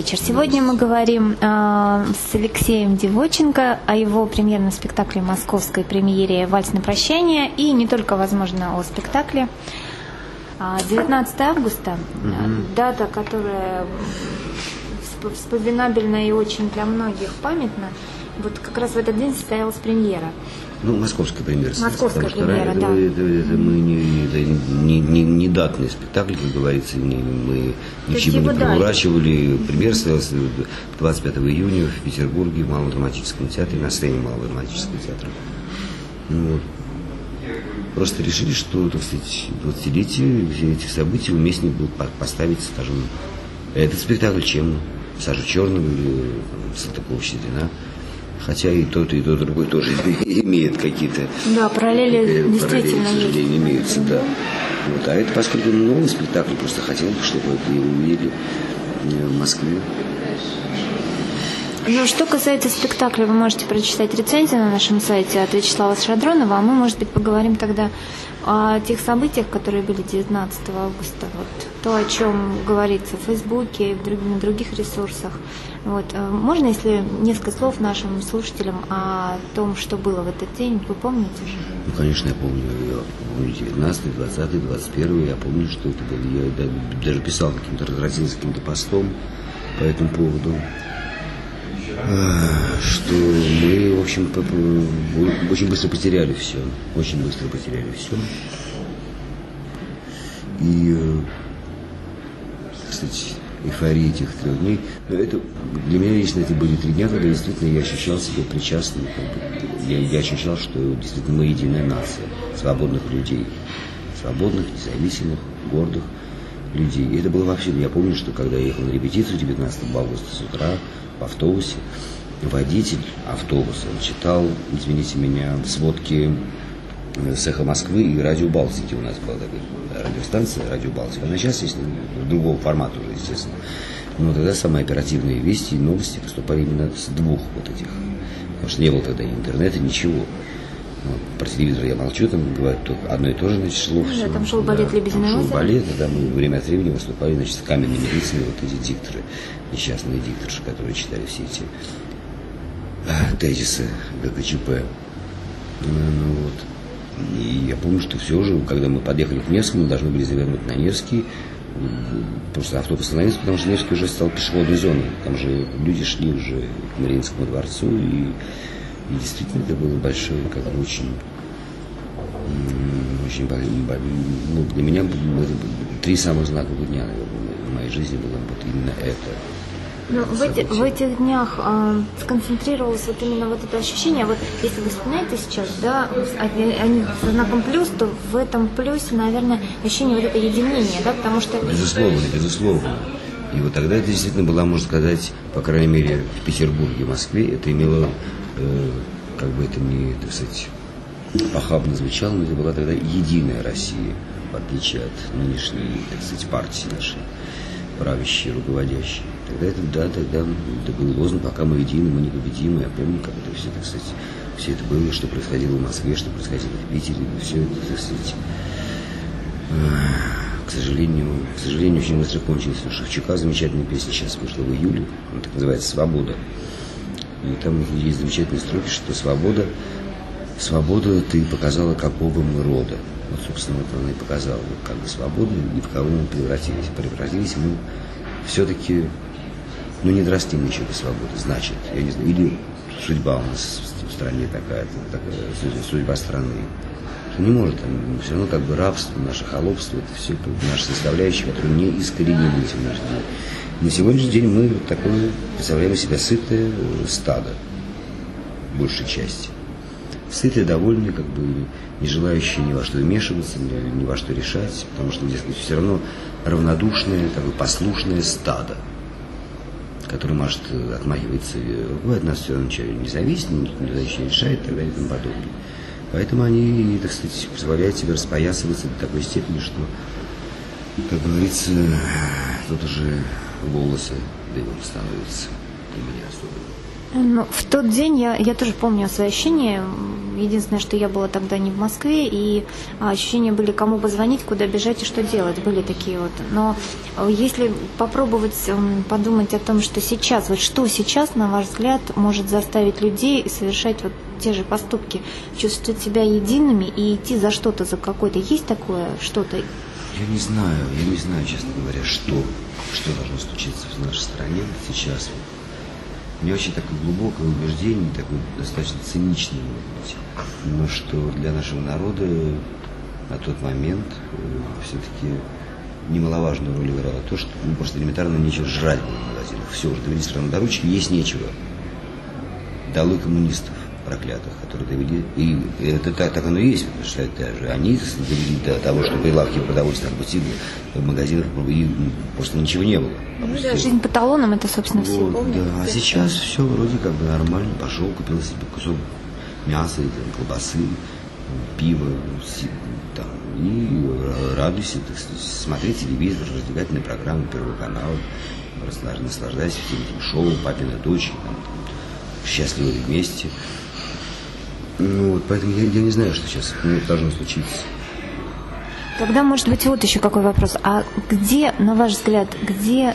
Вечер. Сегодня мы говорим э, с Алексеем Девоченко о его премьерном спектакле московской премьере «Вальс на прощание» и не только, возможно, о спектакле. 19 августа, mm дата, которая вспоминабельна и очень для многих памятна. Вот как раз в этот день состоялась премьера. Ну, московская премьера. Московская потому премьера, что, да. Это, это, мы не, это не, не, не датный спектакль, как говорится, не, мы ни к чему не приурачивали. Премьера состоялась 25 июня в Петербурге в Малом драматическом театре, на сцене Малого драматического театра. Ну, вот. Просто решили, что, так сказать, 20-летие все эти события уместнее было поставить, скажем, этот спектакль, чем Сажу Черного или Салтыкова-Щедрина. Хотя и тот, и тот, другой тоже имеет какие-то... Да, параллели э, действительно параллели, к сожалению, имеются, да. Вот. А это, поскольку новый спектакль, просто хотел бы, чтобы это его увидели э, в Москве. Ну, что касается спектакля, вы можете прочитать рецензию на нашем сайте от Вячеслава Шадронова, а мы, может быть, поговорим тогда о тех событиях, которые были 19 августа. Вот, то, о чем говорится в Фейсбуке и на других ресурсах. Вот. э, Можно, если несколько слов нашим слушателям о том, что было в этот день, вы помните же? Ну, конечно, я помню. Я помню 19 20 21 Я помню, что это было. Я да- даже писал каким-то, разразился каким-то постом по этому поводу. Что мы, в общем, очень быстро потеряли все. Очень быстро потеряли все. И, э, кстати, эйфория этих трех дней. Но Это, для меня лично это были три дня, когда действительно я ощущал себя причастным. как бы, я, я ощущал, что действительно мы единая нация свободных людей. Свободных, независимых, гордых людей. И это было вообще, я помню, что когда я ехал на репетицию 19 августа с утра в автобусе, водитель автобуса он читал, извините меня, сводки э, с «Эхо Москвы» и «Радио Балтики». У нас была такая радиостанция «Радио Балтика». Она сейчас есть в другом формате уже, естественно. Но тогда самые оперативные вести и новости поступали именно с двух вот этих. Потому что не было тогда ни интернета, ничего. Вот, про телевизор я молчу, там говорят только одно и то же, значит, шло Ну, всё. да, там шел балет «Лебединое там шел озеро». балет, да, мы время от времени выступали, значит, с каменными лицами, вот эти дикторы, несчастные дикторши, которые читали все эти а, тезисы ГКЧП. Ну, ну вот. И я помню, что все же, когда мы подъехали к Невскому, должны были завернуть на Невский. Просто автобус остановился, потому что Невский уже стал пешеходной зоной. Там же люди шли уже к Мариинскому дворцу, и, и действительно это было большое, как бы очень, очень ну, для меня было три самых знаковых дня, наверное, в моей жизни было вот именно это. Ну, в, эти- в этих днях э, сконцентрировалось вот именно вот это ощущение. Вот если вы вспоминаете сейчас, да, они, со знаком плюс, то в этом плюсе, наверное, ощущение вот это единения, да, потому что Безусловно, безусловно. И вот тогда это действительно была, можно сказать, по крайней мере, в Петербурге, Москве, это имело, э, как бы это ни, так сказать, похабно звучало, но это была тогда единая Россия, в отличие от нынешней, так сказать, партии нашей, правящей, руководящей. Тогда это, да, тогда это был лозунг, пока мы едины, мы непобедимы. Я помню, как это все, так сказать, все это было, что происходило в Москве, что происходило в Питере, все это, так сказать, к сожалению, к сожалению, очень быстро кончилось. У Шевчука замечательная песня сейчас вышла в июле, она так называется «Свобода». И там есть замечательные строки, что свобода, свобода ты показала, какого мы рода. Вот, собственно, вот она и показала, как бы свободу и в кого мы превратились. Превратились мы все-таки, ну, не дорасти мы еще до свободы, значит, я не знаю, или судьба у нас в стране такая, такая судьба страны не может, там, все равно как бы рабство, наше холопство, это все наши составляющие, которые не искоренились в наш день. На сегодняшний день мы такое представляем себя сытое э, стадо, большей части. Сытые, довольные, как бы не желающие ни во что вмешиваться, ни, ни во что решать, потому что, дескать, все равно равнодушное, такое послушное стадо, которое может э, отмахиваться, э, вы от нас все равно не зависит, не решает и так далее и тому подобное. Поэтому они, так сказать, позволяют себе распоясываться до такой степени, что, как говорится, тут уже волосы дыбом становятся. И мне особенно. Ну, в тот день я, я тоже помню свои ощущения. Единственное, что я была тогда не в Москве, и ощущения были, кому позвонить, куда бежать и что делать. Были такие вот. Но если попробовать подумать о том, что сейчас, вот что сейчас, на ваш взгляд, может заставить людей совершать вот те же поступки, чувствовать себя едиными и идти за что-то, за какое-то. Есть такое что-то? Я не знаю, я не знаю, честно говоря, что, что должно случиться в нашей стране сейчас. У меня очень такое глубокое убеждение, такое достаточно циничное, но что для нашего народа на тот момент э, все-таки немаловажную роль играло то, что ну, просто элементарно нечего жрать было в магазинах. Все, уже довели страну до ручки, есть нечего. Долой коммунистов проклятых, которые довели. И это так, так оно и есть, потому что это же они довели до того, что прилавки продовольствия пути в магазинах и просто ничего не было. Ну да, жизнь по талонам это, собственно, вот, все помнят. Да, а сейчас все вроде как бы нормально. Пошел, купил себе кусок мяса, там, колбасы, пиво, там, и радуйся, так сказать, смотри телевизор, развлекательные программы Первого канала, наслаждайся всем этим шоу, папина дочь, там, счастливы вместе. Ну вот, поэтому я, я не знаю, что сейчас должно случиться. Тогда, может быть, вот еще какой вопрос. А где, на ваш взгляд, где э,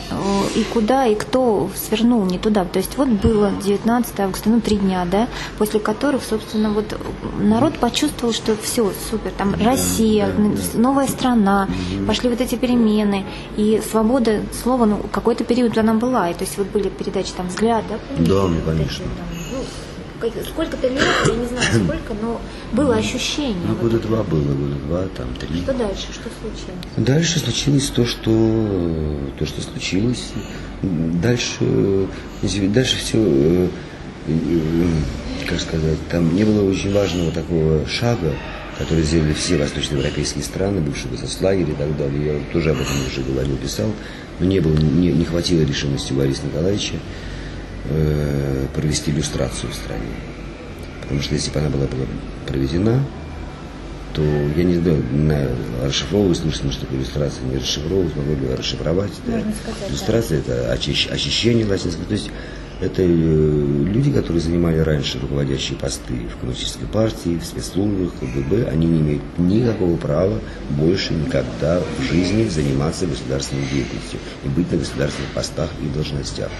и куда, и кто свернул не туда? То есть вот было 19 августа, ну, три дня, да, после которых, собственно, вот народ почувствовал, что все, супер, там да, Россия, да, да. новая страна, угу. пошли вот эти перемены, и свобода слова, ну, какой-то период она была, и то есть вот были передачи там «Взгляд», да? Да, ну, конечно. Такие, сколько-то лет, я не знаю сколько, но было ощущение. Ну, года два было, года два, там, три. Что дальше, что случилось? Дальше случилось то, что, то, что случилось. Дальше, дальше все, э, э, как сказать, там не было очень важного такого шага, который сделали все восточноевропейские страны, бывшие соцлагеря и так далее. Я тоже об этом уже говорил, писал. Но не, было, не, не хватило решимости Бориса Николаевича э, провести иллюстрацию в стране. Потому что если бы она была, была проведена, то я не знаю, на расшифровывать слушать, что такое иллюстрация, не расшифровывать, могу ли расшифровать. Да. Сказать, иллюстрация да. это очищ, очищение латинского. То есть это э, люди, которые занимали раньше руководящие посты в коммунистической партии, в спецслужбах, в КГБ, они не имеют никакого права больше никогда в жизни заниматься государственной деятельностью и быть на государственных постах и должностях.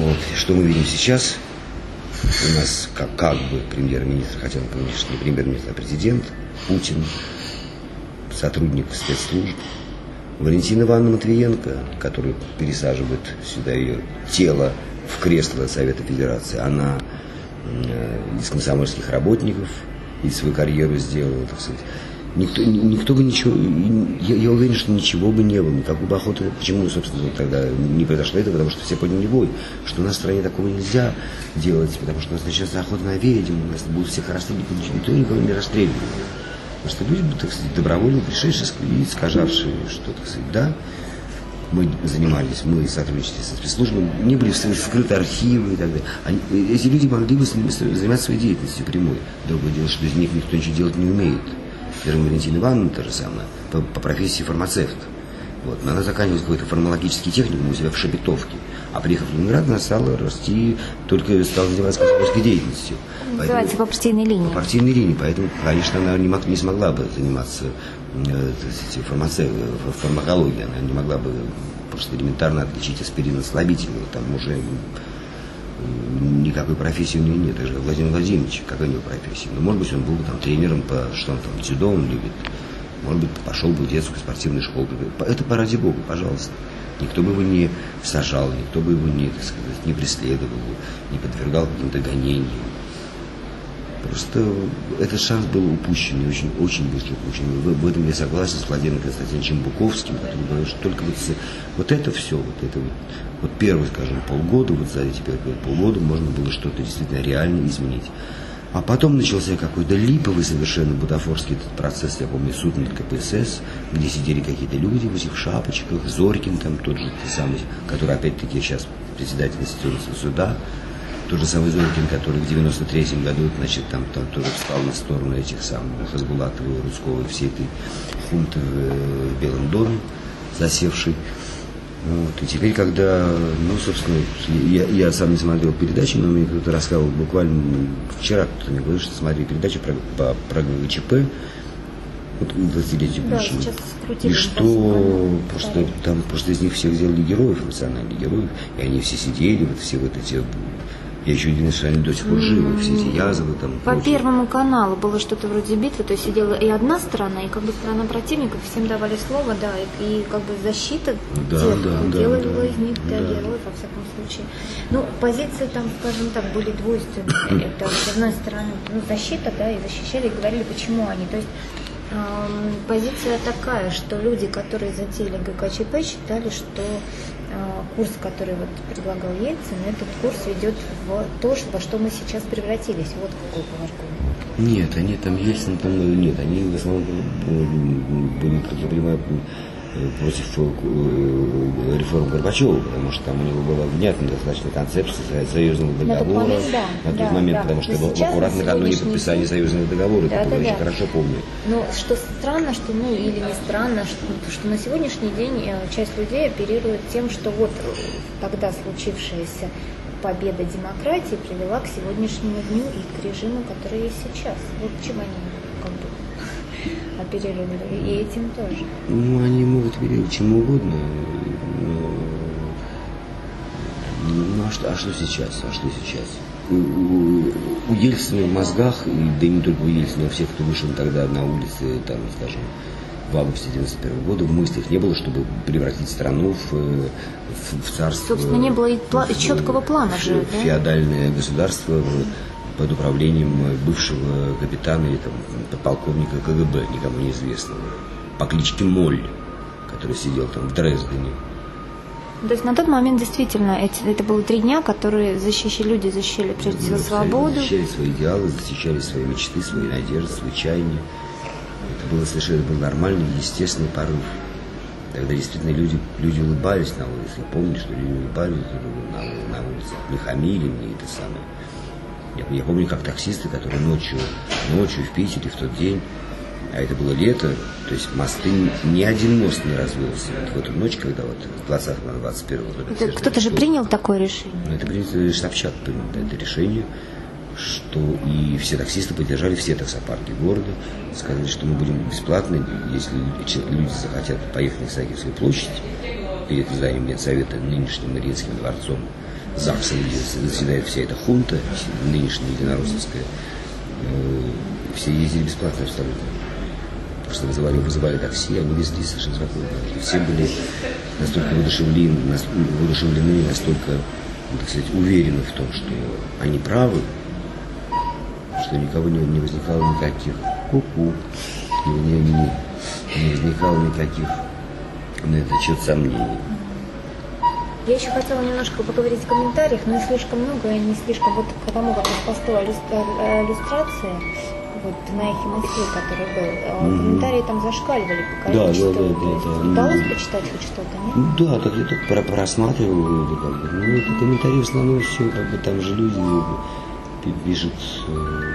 Вот. Что мы видим сейчас? У нас как, как бы премьер-министр, хотя он, конечно, не премьер-министр, а президент, Путин, сотрудник спецслужб, Валентина Ивановна Матвиенко, которая пересаживает сюда ее тело в кресло Совета Федерации, она э, из комсомольских работников и свою карьеру сделала, так сказать. Никто, никто бы ничего, я, я уверен, что ничего бы не было, никакой бы охоты, почему, собственно, тогда не произошло это, потому что все подняли бой, что у нас в стране такого нельзя делать, потому что у нас начнется охота на ведьм, у нас будут всех расстрелять, никто никого не расстреливает. Потому что люди, так сказать, добровольно пришедшие и скажавшие, что, так сказать, да, мы занимались, мы сотрудничали со спецслужбами, не были скрыты архивы и так далее. Они, эти люди могли бы заниматься своей деятельностью прямой. Другое дело, что из них никто ничего делать не умеет. Скажем, Валентина Ивановна то же самое, по, по профессии фармацевт. Вот. Но она заканчивала какой-то фармакологический техникум у себя в Шепетовке. А приехав в Ленинград, она стала расти, только стала заниматься комсомольской деятельностью. Называется по партийной линии. По партийной линии, поэтому, конечно, она не, мог, не смогла бы заниматься э, фармаце... фармакологией. Она не могла бы просто элементарно отличить аспирин от слабительного. Там уже никакой профессии у него нет, так же как Владимир Владимирович, какая у него профессия. Ну, может быть, он был бы там тренером по, что он там, дзюдо он любит, может быть, пошел бы в детскую спортивную школу. Это по ради Бога, пожалуйста. Никто бы его не сажал, никто бы его не, так сказать, не преследовал, не подвергал каким-то гонениям. Просто этот шанс был упущен, очень, очень быстро упущен. В, в этом я согласен с Владимиром Константиновичем Буковским, который говорит, что только вот, вот это все, вот это вот, вот первые, скажем, полгода, вот за эти первые полгода можно было что-то действительно реально изменить. А потом начался какой-то липовый совершенно бутафорский этот процесс, я помню, суд над КПСС, где сидели какие-то люди в этих шапочках, Зорькин там тот же самый, который опять-таки сейчас председатель Конституционного суда, тот же самый Зорькин, который в 93 году, значит, там, там тоже встал на сторону этих самых Хасбулатова и Русского, всей этой хунты в, в Белом доме, засевшей. Вот. И теперь, когда, ну, собственно, я, я сам не смотрел передачи, но мне кто-то рассказывал буквально вчера, кто-то мне говорил, что смотри передачу про, по, про ГЧП, вот 20-летию Да, И что просто там просто из них всех сделали героев, национальных героев, и они все сидели, вот все вот эти я еще что они до сих пор живы, все эти язвы там. По прочее. Первому каналу было что-то вроде битвы, то есть сидела и одна сторона, и как бы сторона противника, всем давали слово, да, и, и как бы защита Да, дел- да, да, делали да, из них да, да. героев, во всяком случае. Ну, позиции там, скажем так, были двойственные. Это, с одной стороны, ну, защита, да, и защищали, и говорили, почему они. То есть позиция такая, что люди, которые затеяли ГКЧП, считали, что курс, который вот предлагал Ельцин, этот курс ведет в то, во что мы сейчас превратились. Вот какой аргумент. Нет, они там Ельцин там э, нет, они в основном э, были, я понимаю, э, против э, реформ Горбачева, потому что там у него была внятная достаточно концепция со- союзного На тот договора момент, да, на тот да, момент, да. потому что был аккуратно на накануне подписания союзного договора, Да, это да, очень да. хорошо помню. Но что странно, что, ну или не странно, что, что на сегодняшний день э, часть людей оперирует тем, что вот э, тогда случившаяся победа демократии привела к сегодняшнему дню и к режиму, который есть сейчас. Вот чем они оперировали. И этим тоже. Ну, они могут верить чему угодно. но- Ну, а что, а что сейчас? А что сейчас? У, у- у Ельцина в мозгах, и, да и не только у Ельцина, а у всех, кто вышел тогда на улицы, там, скажем, в августе 91 года, в мыслях не было, чтобы превратить страну в, э, в, в царство. Собственно, не было и пла- в- четкого плана в же, да? Феодальное государство в- под управлением бывшего капитана или там, подполковника КГБ, никому неизвестного, по кличке Моль, который сидел там в Дрездене. То есть на тот момент действительно эти, это было три дня, которые защищали, люди защищали прежде всего свободу. Защищали свои идеалы, защищали свои мечты, свои надежды, свои чаяния. Это было совершенно был нормальный, естественный порыв. Тогда действительно люди, люди улыбались на улице. Я помню, что люди улыбались на, на улице. Не хамили мне это самое. Я, я помню, как таксисты, которые ночью, ночью в Питере в тот день, а это было лето, то есть мосты, ни один мост не развелся. Вот в эту ночь, когда вот с 20 на 21 года. Кто-то же принял такое решение. Ну, это принято Собчак принял да, это решение, что и все таксисты поддержали все таксопарки города, сказали, что мы будем бесплатно, если люди захотят поехать на Исаакиевскую площадь, перед зданием Медсовета, нынешним Мариинским дворцом, ЗАГСом, где заседает вся эта хунта, нынешняя единороссовская, э, все ездили бесплатно абсолютно. Просто вызывали, вызывали такси, они везли совершенно спокойно. Все были настолько воодушевлены, воодушевлены, настолько, ну, так сказать, уверены в том, что они правы, что никого не, не возникало никаких ку-ку, не, не, не- не возникало никаких на этот счет сомнений. Я еще хотела немножко поговорить в комментариях, но их слишком много, и не слишком вот к тому, как распостила иллюстрация, вот на эхе Москвы, который был, а комментарии там зашкаливали по Да, да, количеству. да, да, есть да. Удалось почитать хоть что-то, нет? Ну Да, так я так про- просматривал, это как бы, ну, это комментарии в основном все, как бы там же люди пи- пишут, э,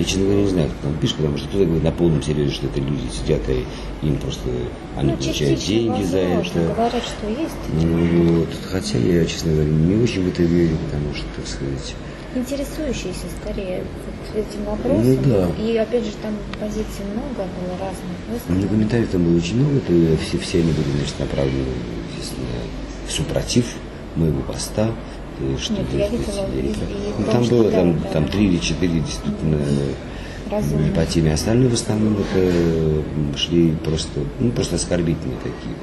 я, честно говоря, не знаю, кто там пишет, потому что кто-то говорит на полном серьезе, что это люди сидят, и им просто, они Ну, получают деньги за это. Говорят, что есть. Ну, вот. Хотя я, честно говоря, не очень в это верю, потому что, так сказать, Интересующиеся скорее вот этим вопросом. Ну да. И опять же там позиций много было разных. Ну, высказано. комментариев там было очень много, это все, все они были, значит, направлены, естественно, в супротив моего поста. Что, Нет, я видела я не и- прав. и Ну, там было там, да. там три или четыре действительно Разумно. не по теме. Остальные в основном это шли просто, ну, просто оскорбительные такие.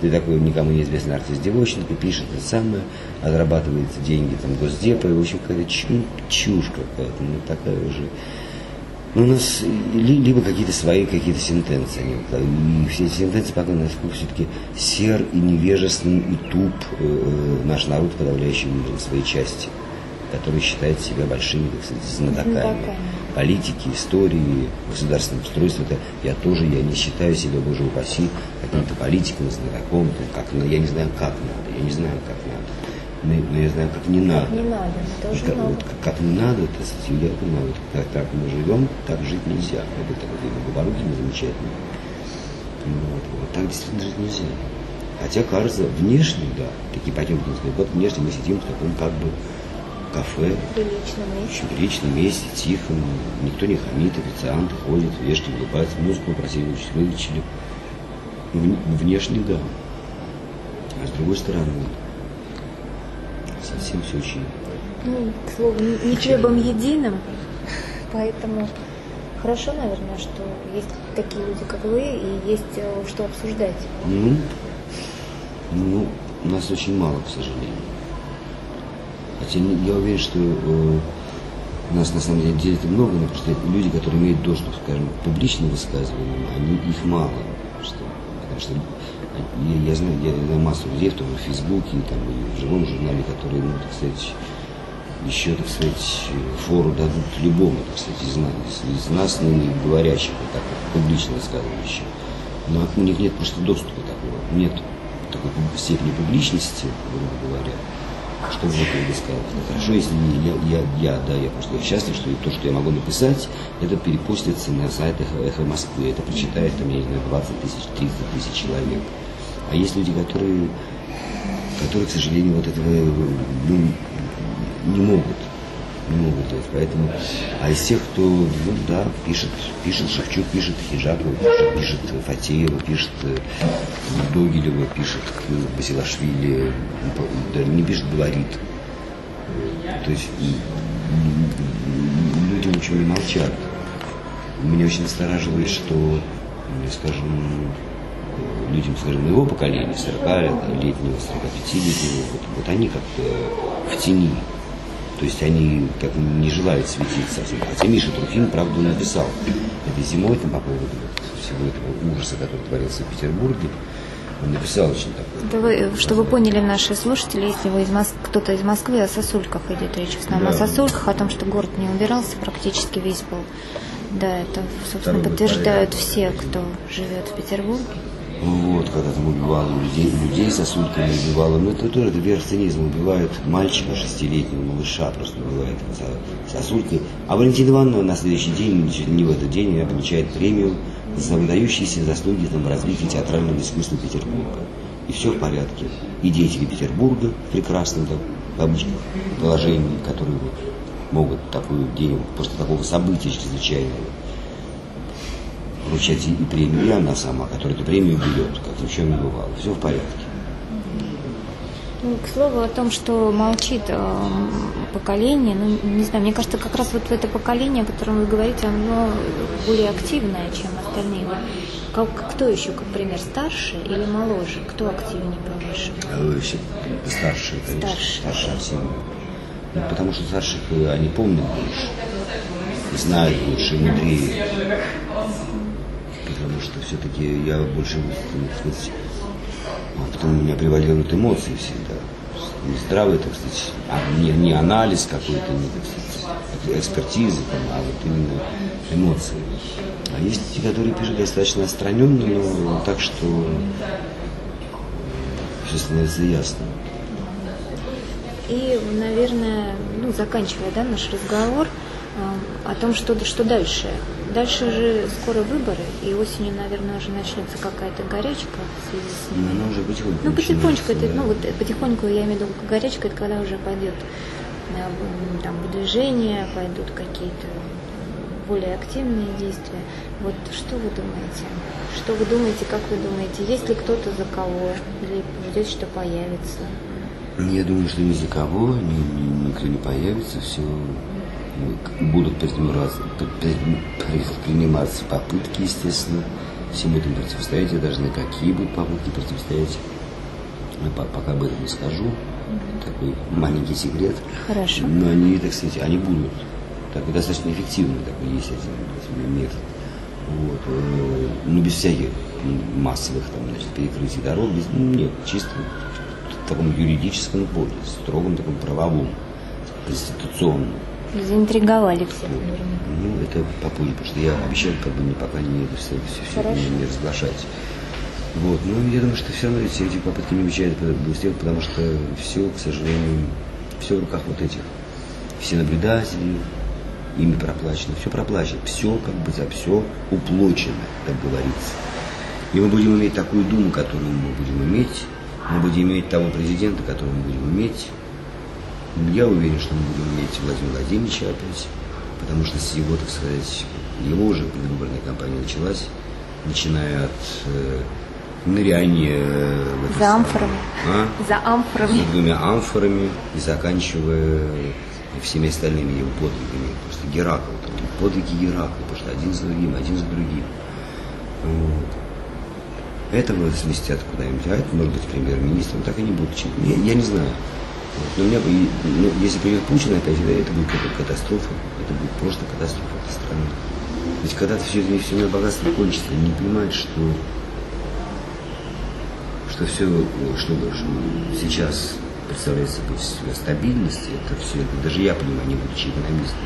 Ты такой никому неизвестный артист девочник, пишет это самое, отрабатывает деньги там госдепа, и в общем какая-то чу- чушь какая-то, ну такая уже. Ну, у нас ли- либо какие-то свои какие-то сентенции. И все эти сентенции показывают, насколько все-таки сер и невежествен и туп э, наш народ, подавляющий в своей части, который считает себя большими, так сказать, знатоками Знатоками. политики, истории, государственного устройства. Это я тоже, я не считаю себя, боже упаси, каким-то политиком, знатоком, как, на- я не знаю, как надо, я не знаю, как. Но, но я знаю, как не надо. Не надо, тоже как, надо. вот как, как не надо, это статью я понимаю, вот как так мы живем, так жить нельзя. Это такой Говорухин замечательный. Ну, Вот, вот, так действительно жить нельзя. Хотя, кажется, внешне, да, такие потемкинские, вот внешне мы сидим в таком как бы кафе. Приличном месте. Очень приличном месте, тихо, никто не хамит, официанты ходят, вежливо улыбаются, музыку просили выключили. Внешне, да. А с другой стороны, совсем все очень... Ну, к слову, не хлебом единым, поэтому хорошо, наверное, что есть такие люди, как вы, и есть э, что обсуждать. Ну, ну, нас очень мало, к сожалению. Хотя я уверен, что э, нас на самом деле это много, но просто люди, которые имеют доступ, скажем, к публичным высказываниям, они, их мало. Что, потому что я, я знаю, я знаю массу людей, в том в Фейсбуке, там, и в живом журнале, которые, ну, так сказать, еще, так сказать, фору дадут любому, так сказать, из нас, из нас ну, не говорящих, вот так вот, публично рассказывающих. Но у них нет просто доступа такого, нет такой степени публичности, грубо говоря, чтобы вот я бы сказал. Хорошо, если я, я, я, да, я просто счастлив, что то, что я могу написать, это перепостится на сайтах Эхо Москвы, это прочитает, там, я не знаю, 20 тысяч, 30 тысяч человек. А есть люди, которые, которые, к сожалению, вот этого ну, не могут. Не могут делать. Поэтому, а из тех, кто, ну да, пишет, пишет Шевчук, пишет Хижакова, пишет, пишет Фатеева, пишет э, Догилева, пишет Басилашвили, да, не пишет, говорит. То есть люди очень молчат. Меня очень настораживает, что, скажем, людям, скажем, моего поколения, 40-летнего, 45-летнего, вот, вот они как-то в тени. То есть они как не желают светить совсем. Хотя Миша Трухин, правда, написал этой зимой там, по поводу всего этого ужаса, который творился в Петербурге. Он написал очень такое. Это вы, чтобы поняли наши слушатели, если вы из Мос... кто-то из Москвы, о сосульках идет речь. В основном да. о сосульках, о том, что город не убирался, практически весь был. Да, это, собственно, Второй подтверждают все, кто живет в Петербурге. Вот, когда там убивало людей, людей сосульками убивало. Ну, это тоже это верх цинизма. Убивают мальчика шестилетнего, малыша просто убивает сосулькой. А Валентина Ивановна на следующий день, не в этот день, она получает премию за выдающиеся заслуги там, в развитии театрального искусства Петербурга. И все в порядке. И деятели Петербурга в прекрасном так, обычном положении, которые могут такую день после такого события чрезвычайного вручать и премию, и она сама, которая эту премию берет, как ни в чем не бывало. Все в порядке. Ну, к слову о том, что молчит э, поколение, ну, не знаю, мне кажется, как раз вот это поколение, о котором вы говорите, оно более активное, чем остальные. Как, кто еще, как пример, старше или моложе? Кто активнее, по-вашему? А старше, конечно. Старше. Старше активнее. Ну, потому что старших э, они помнят больше, знают больше, мудрее потому что все-таки я больше, так сказать, потом у меня превалируют эмоции всегда. Не здравый, так сказать, а не, не анализ какой-то, не так сказать, экспертизы, там, а вот именно эмоции. А есть те, которые пишут достаточно отстраненно, но так, что все становится ясно. И, наверное, ну, заканчивая да, наш разговор, о том, что, что дальше. Дальше же скоро выборы, и осенью, наверное, уже начнется какая-то горячка в связи с ними. Ну, уже потихоньку. Ну, потихонечку, это, ну, вот потихоньку, я имею в виду, горячка, это когда уже пойдет там выдвижение, пойдут какие-то более активные действия. Вот что вы думаете? Что вы думаете, как вы думаете? Есть ли кто-то за кого? Или ждете, что появится? Я думаю, что ни за кого, ни, ни, никто не появится, все будут предприниматься, предприниматься попытки, естественно, всему этому противостоять. Я даже знаю, какие будут попытки противостоять. Я пока об этом не скажу. Такой маленький секрет. Хорошо. Но они, так сказать, они будут. Так, достаточно эффективный такой есть один, метод. Вот. Э, ну, без всяких массовых там, значит, перекрытий дорог, без, ну, нет, чисто в таком юридическом поле, строгом таком правовом, конституционном. Заинтриговали все. Ну, это попозже, потому что я обещал как бы не пока не, все, все, все не, не разглашать. Вот, но я думаю, что все равно эти, эти попытки не обещают быстрее, потому что все, к сожалению, все в руках вот этих. Все наблюдатели, ими проплачено, все проплачено, все как бы за все уплочено, как говорится. И мы будем иметь такую Думу, которую мы будем иметь, мы будем иметь того президента, которого мы будем иметь. Я уверен, что мы будем иметь Владимира Владимировича опять, потому что с его, так сказать, его уже предвыборная кампания началась, начиная от э, ныряния это За амфорами. А? За амфорами. с двумя амфорами и заканчивая всеми остальными его подвигами. Просто Геракл, там, подвиги Геракла, потому что один за другим, один за другим. Вот. Этого сместят куда-нибудь, а это может быть премьер-министром, так и не будет. Я, я не знаю. Вот. Но меня, ну, если придет Путин опять, да, это будет какая-то катастрофа. Это будет просто катастрофа этой страны. Ведь когда-то все это все богатство кончится, они не понимают, что что все, что, что сейчас представляет собой себя стабильность, это все, это даже я понимаю, не будучи экономистом,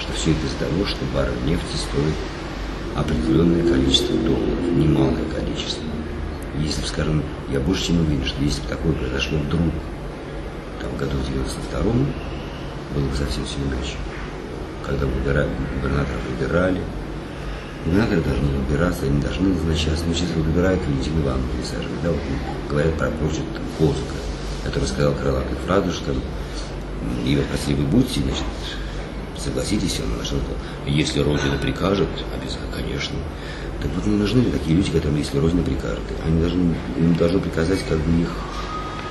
что все это из-за того, что баррель нефти стоит определенное количество долларов, немалое количество. Если, бы, скажем, я больше чем уверен, что если бы такое произошло вдруг, там, году в 92-м, было бы совсем все иначе. Когда выбира- губернаторов выбирали, Губернаторы должны выбираться, они должны назначаться. Ну, сейчас выбирают Валентина Ивановна присаживают. Да, вот говорят про там, Козыка, который сказал крылатую фразу, что вот если вы будете, значит, согласитесь, он на что если Родина прикажет, обязательно, конечно. Так вот, не нужны такие люди, которым, если Родина прикажет, они должны, им должно приказать, как бы их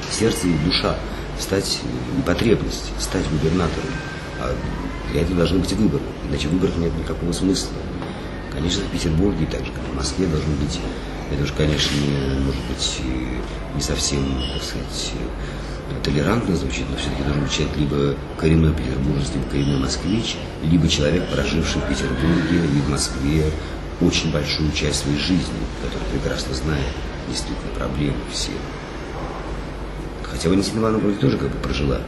сердце и душа, стать и потребность, стать губернатором. А для этого должны быть выборы, иначе в выборах нет никакого смысла. Конечно, в Петербурге, так же, как в Москве, должен быть, это уж, конечно, не, может быть, и не совсем, так сказать, толерантно звучит, но все-таки должен быть человек либо коренной петербуржец, либо коренной москвич, либо человек, проживший в Петербурге и в Москве очень большую часть своей жизни, который прекрасно знает действительно проблемы все. Хотя Валентина Ивановна вроде тоже как бы прожила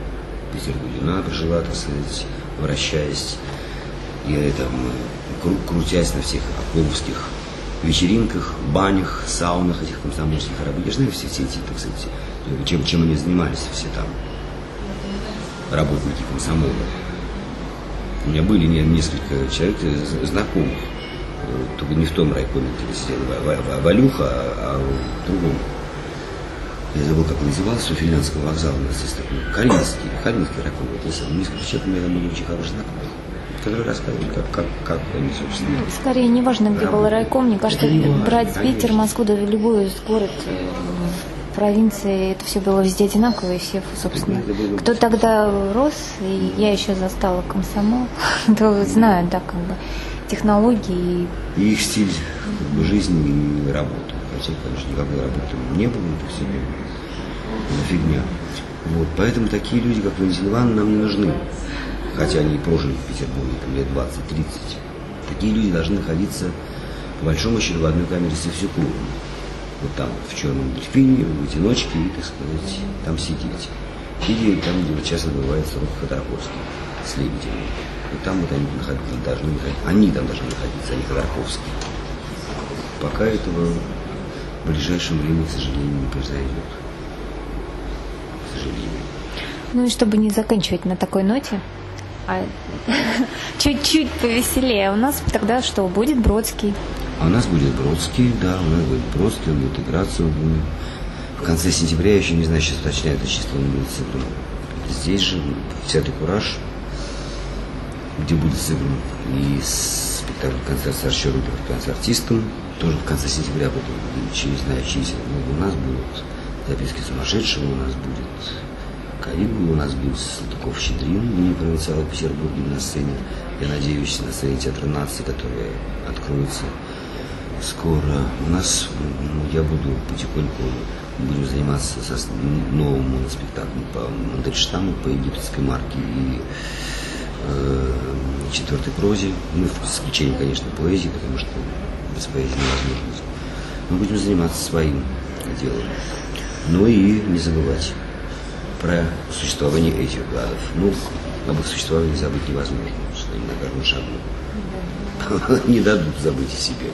в Петербурге, она прожила, так сказать, вращаясь и там, э, кру- крутясь на всех окловских вечеринках, банях, саунах этих комсомольских работ. Я знаю все, все эти, так сказать, э, чем, чем они занимались все там, работники комсомола. У меня были не- несколько человек э, знакомых, только не в том райкоме, где сидел Ва- Ва- Ва- Валюха, а, а в другом. Я забыл, как он назывался, у Финляндского вокзала у нас есть такой Калининский, Калининский райком. Вот, если несколько человек у меня там были очень хорошие знакомые, которые рассказывали, как, как, как они, собственно, Скорее, неважно, где был райком, мне кажется, Это не важно, брать конечно. Питер, Москву, да любой город, э, провинции, это все было везде одинаково, и все, собственно, было- кто тогда рос, и я еще застала комсомол, то знаю, да, как бы, технологии, и их стиль как бы, жизни и работы. Хотя, конечно, никакой работы не было, это все было фигня. Вот, поэтому такие люди, как Валентина Ивановна, нам не нужны. Хотя они и прожили в Петербурге там, лет 20-30. Такие люди должны находиться, по большому счету, в одной камере с Евсюковым. Вот там, вот, в черном дельфине, в одиночке, и, так сказать, там сидеть. Или там, где вот часто бывает срок Ходорковский с Лебедевым. И там вот они находиться, должны находиться. Они там должны находиться, а не Ходорковский. Пока этого в ближайшем времени, к сожалению, не произойдет. Ну и чтобы не заканчивать на такой ноте, а чуть-чуть повеселее, у нас тогда что, будет Бродский? А у нас будет Бродский, да, у нас будет Бродский, он будет играться он в конце сентября, я еще не знаю, сейчас уточняю это число, он будет сыгран. Здесь же, в театре «Кураж», где будет сыгран и спектакль концерт с Арчи Рублев, с артистом, тоже в конце сентября буду, еще не знаю, чьи, но у нас будут записки сумасшедшего, у нас будет Калигула, у нас будет Салтыков-Щедрин, мини провинциал в на сцене, я надеюсь, на сцене Театра нации, которая откроется скоро. У нас, ну, я буду потихоньку, будем заниматься со новым моноспектаклем по Мандельштаму, по египетской марке и э, четвертой прозе, ну, с исключением, конечно, поэзии, потому что без поэзии невозможно. Мы будем заниматься своим делом. Ну и не забывать про существование этих гадов. Ну, об их существовании забыть невозможно, что они на каждом шагу не дадут забыть о себе.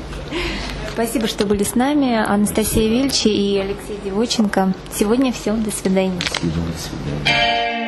Спасибо, что были с нами. Анастасия Вильчи и Алексей Девоченко. Сегодня все. До свидания. Спасибо, до свидания.